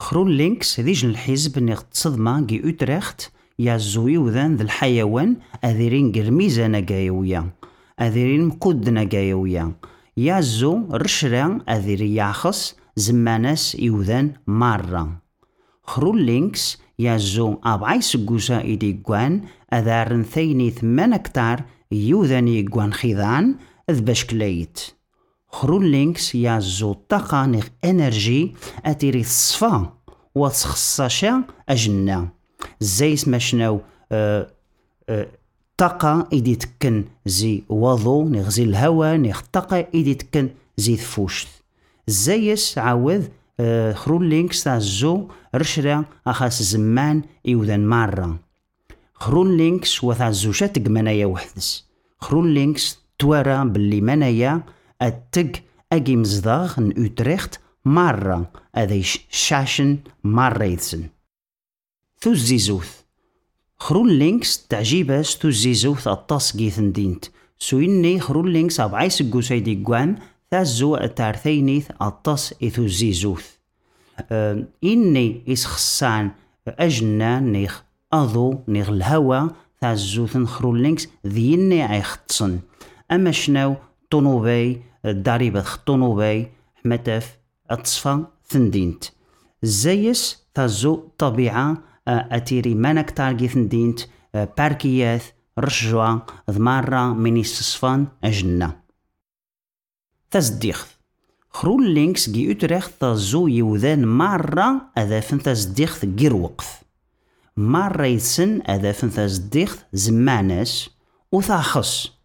خرون لينكس ديج الحزب نيغ تصدما جي أوتريخت يا زوي وذان ذا الحيوان أذيرين قرميزة نقايويا أذيرين مقود نقايويا يا زو رشرا أذيري ياخص زماناس يوذان مرة خرون لينكس يا زو ابعي سقوسا إيدي قوان اذارن ثيني ثمان أكتار يوذاني قوان خيضان أذ بشكليت خرون لينكس يا زو طاقة نيغ إنرجي أتيري الصفا وتخصصا اجنا زي سماشناو أه أه طاقة إيدي تكن زي وضو نيغ زي الهواء نيغ طاقة إيدي تكن زي ثفوشت زيس عاوذ أه خرون لينكس تاع زو رشرا أخاس زمان إيوذان مرة خرون لينكس وثا زوشات منايا وحدس. التق أجي مزداغ ن أوتريخت مرة هذا شاشن مرة يدسن ثو الزيزوث خرون لينكس تعجيباس ثو الزيزوث الطاس جيثن دينت. سو إني خرون لينكس أبعي سقو سيدي قوان ثازو التارثينيث الطاس إثو الزيزوث أه إني إسخصان أجنان نيخ أضو نيغ الهوا ثازوثن خرون لينكس ذيني عيختصن أما شناو طونوبي الداريبة طونوبي حمتف اتصفى ثندينت. زيس تازو طبيعة أتيري مانك تارجي ثندينت باركيات رشجوا ذمارة من الصفان أجنة. تزديخ. خرول لينكس جي أتريخ تازو يوذان مرة أذافن تزديخ جير وقف مرة يسن أذافن تزديخ زمانس وثاخص.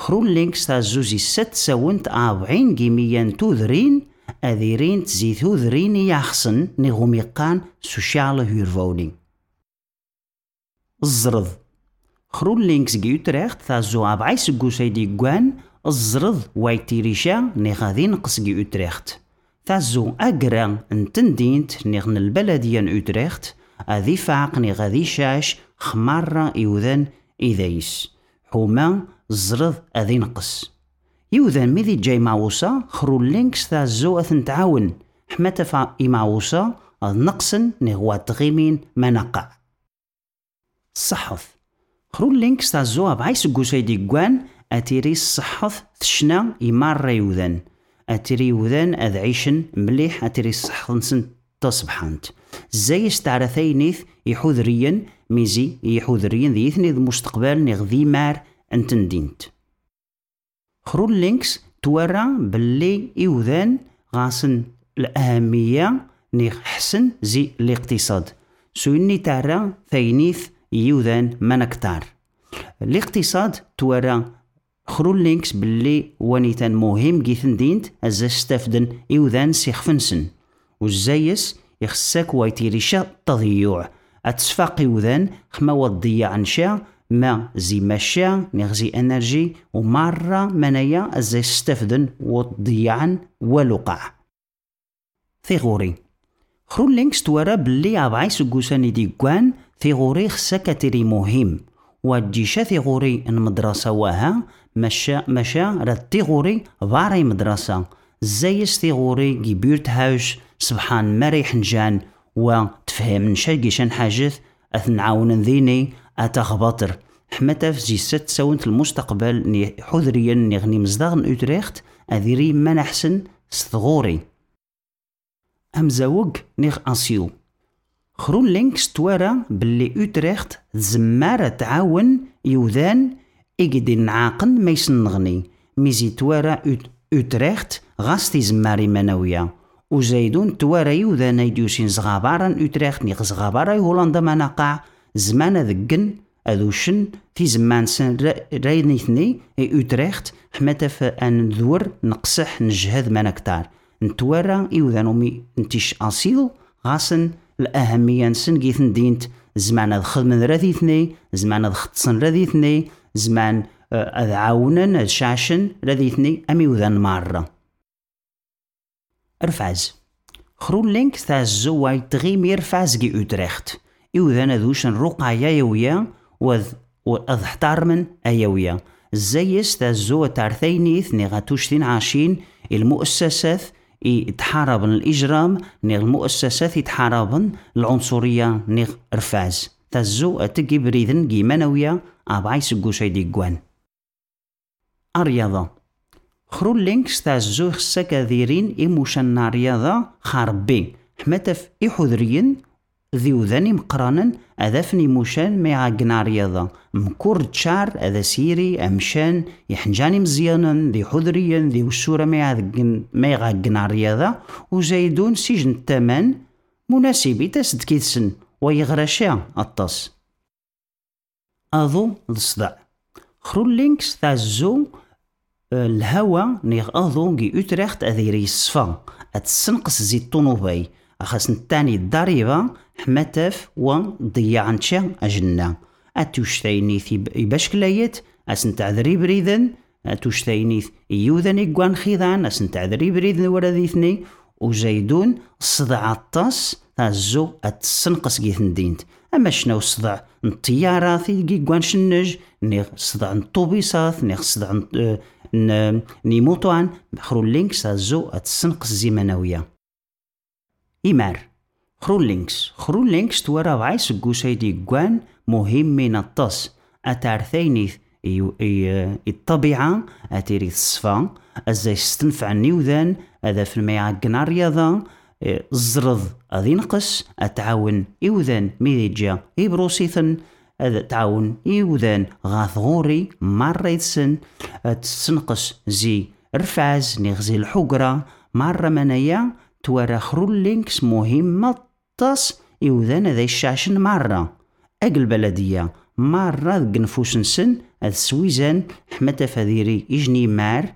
خرول لينكس تازوزي ست ساونت أربعين جيميان توذرين أذيرين تزيثو ذرين يخصن نغميقان سوشيال هيرفوني الزرض. خرون لينكس جيوتريخت ثازو أبعي سقو سيدي قوان الزرض وايتيريشا نغاذي نقص جيوتريخت. ثازو أقرا انتندينت نغن البلديان أوتريخت أذي فاق نغاذي شاش خمارة إيوذان إذايس حوما الزرض أذي نقص. يوذان ميذي جاي معوصا خرو لينكس تاع الزو أثن تعاون حماتا فا إمعوصا نقصن نغوا تغيمين ما نقع. الصحف خرو لينكس تاع الزو بعيس قوسيدي قوان أتيري الصحف تشنا يمار يوذان أتيري يوذان أذعيشن مليح أتيري الصحف نسن تصبحانت. زي استعرثينيث يحوذريا ميزي يحوذريا ذي ذي مستقبل نغذي مار انتندينت خرون لينكس تورا باللي إيوذان غاسن الأهمية نيخ حسن زي الاقتصاد. سويني تارا ثينيث يوذان منكتار. الاقتصاد تورا خرون لينكس باللي ونيتان مهم جيثن دينت أزا استفدن إيوذان سيخفنسن وزايس يخساك وايتيريشا تضيوع. أتسفاق إيوذان خما وضيع نشا ما زي ماشا نغزي انرجي ومرة منايا ازي استفدن وضيعا ولقع ثيغوري. خرون لينكس تورا بلي أبعي سقوساني دي قوان ثيغوري خساكتري مهم. وجيشا ثيغوري المدرسة واها مشا مشا رد ثيغوري فاري مدرسة. زيس ثيغوري جيبيرت هاوش سبحان مريح نجان وتفهم نشاقي حاجث أثنعاون ذيني أتخبطر. حمتا في ست ساونت المستقبل ني حذريا نغني مزدغن أوتريخت أذيري من أحسن ستغوري أم زوج نيغ أنسيو. خرون لينكس توارا باللي أوتريخت زمارة تعاون يوذان إجدي نعاقن ما يسنغني ميزي توارا أوتريخت غاستي زماري مناوية. وزايدون توارا يوذان يديوسين زغابارا أوتريخت نيغ زغابارا هولندا ما نقع زمان ذقن أذوشن في زمان سن راينيثني أوتريخت حماتا أن ذور نقصح نجهد منكتار نتوارا إيوذانومي نتيش أصيل غاسن الأهمية نسن جيثن دينت زمان هذا خدمن راذيثني زمان هذا ختصن راذيثني زمان أذ عاونن أذ شاشن راذيثني أمي وذان مرة رفعز خرون لينك تاع الزواي تغيمير فازجي أوتريخت. إوذان ذوشن رقع يايويا وذ وذ احتارمن أيويا زيس ذا زو تارثينيث نغاتوشتين عاشين المؤسسات يتحاربن الإجرام نيغ المؤسسات يتحاربن العنصرية نيغ رفاز. تازو أتقي بريدن جيمانوية أبعي سقوشي دي قوان. الرياضة خرول لينكس تازو خساكا ذيرين إموشان رياضة خاربي. حمتف إحذرين ذيوذاني مقرانا أذافني موشان ما يعقنا رياضة مكور تشار أذا سيري أمشان يحنجاني مزيانا ذي حذريا ذي وسورة ما يعقن ما يعقنا رياضة وزايدون سجن التمن مناسبي تسد كيسن ويغرشا الطس أضو الصداع خرول لينكس تاع الزو الهوا نيغ أضو جي أوتريخت أذيري الصفا. أتسنقس زي الطنوبي أخاس نتاني الضريبة حماتف و ضيعنتشا أجنا أتوشتاينيث باش كلايت أسن تعذري بريدن أتوشتاينيث يوذن إقوان خيضان أسن تعذري بريدن ورا ذيثني وزايدون صدع الطاس تازو أتسنقس جيثن دينت أما شنو صدع الطيارة في قوان شنج نيغ صدع الطوبيسات نيغ صدع نيموتوان. خرو لينكس تازو أتسنقس زيمانوية. خرولينكس. تورا غاي سقوسي دي قوان مهم من الطس. أتارثيني الطبيعة أتيري الصفا أزاي ستنفع النيوذان هذا في الميعقنا رياضة الزرض أذي نقص أتعاون إوذان ميديجا إبروسيثن هذا تعاون إوذان غاث غوري مرة يتسن تسنقص زي رفاز نغزي الحقرة. مرة منايا توارا خرولينكس مهمة طاس إوذان ذا الشاشن مرة أقل بلدية مرة ذق نفوس نسن أذ سويزان حمتا فذيري إجني مار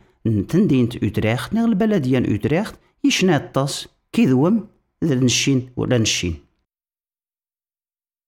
تندينت أوتريخت نغ البلدية أوتريخت يشنا الطاس كيذوم ذا نشين ولا نشين.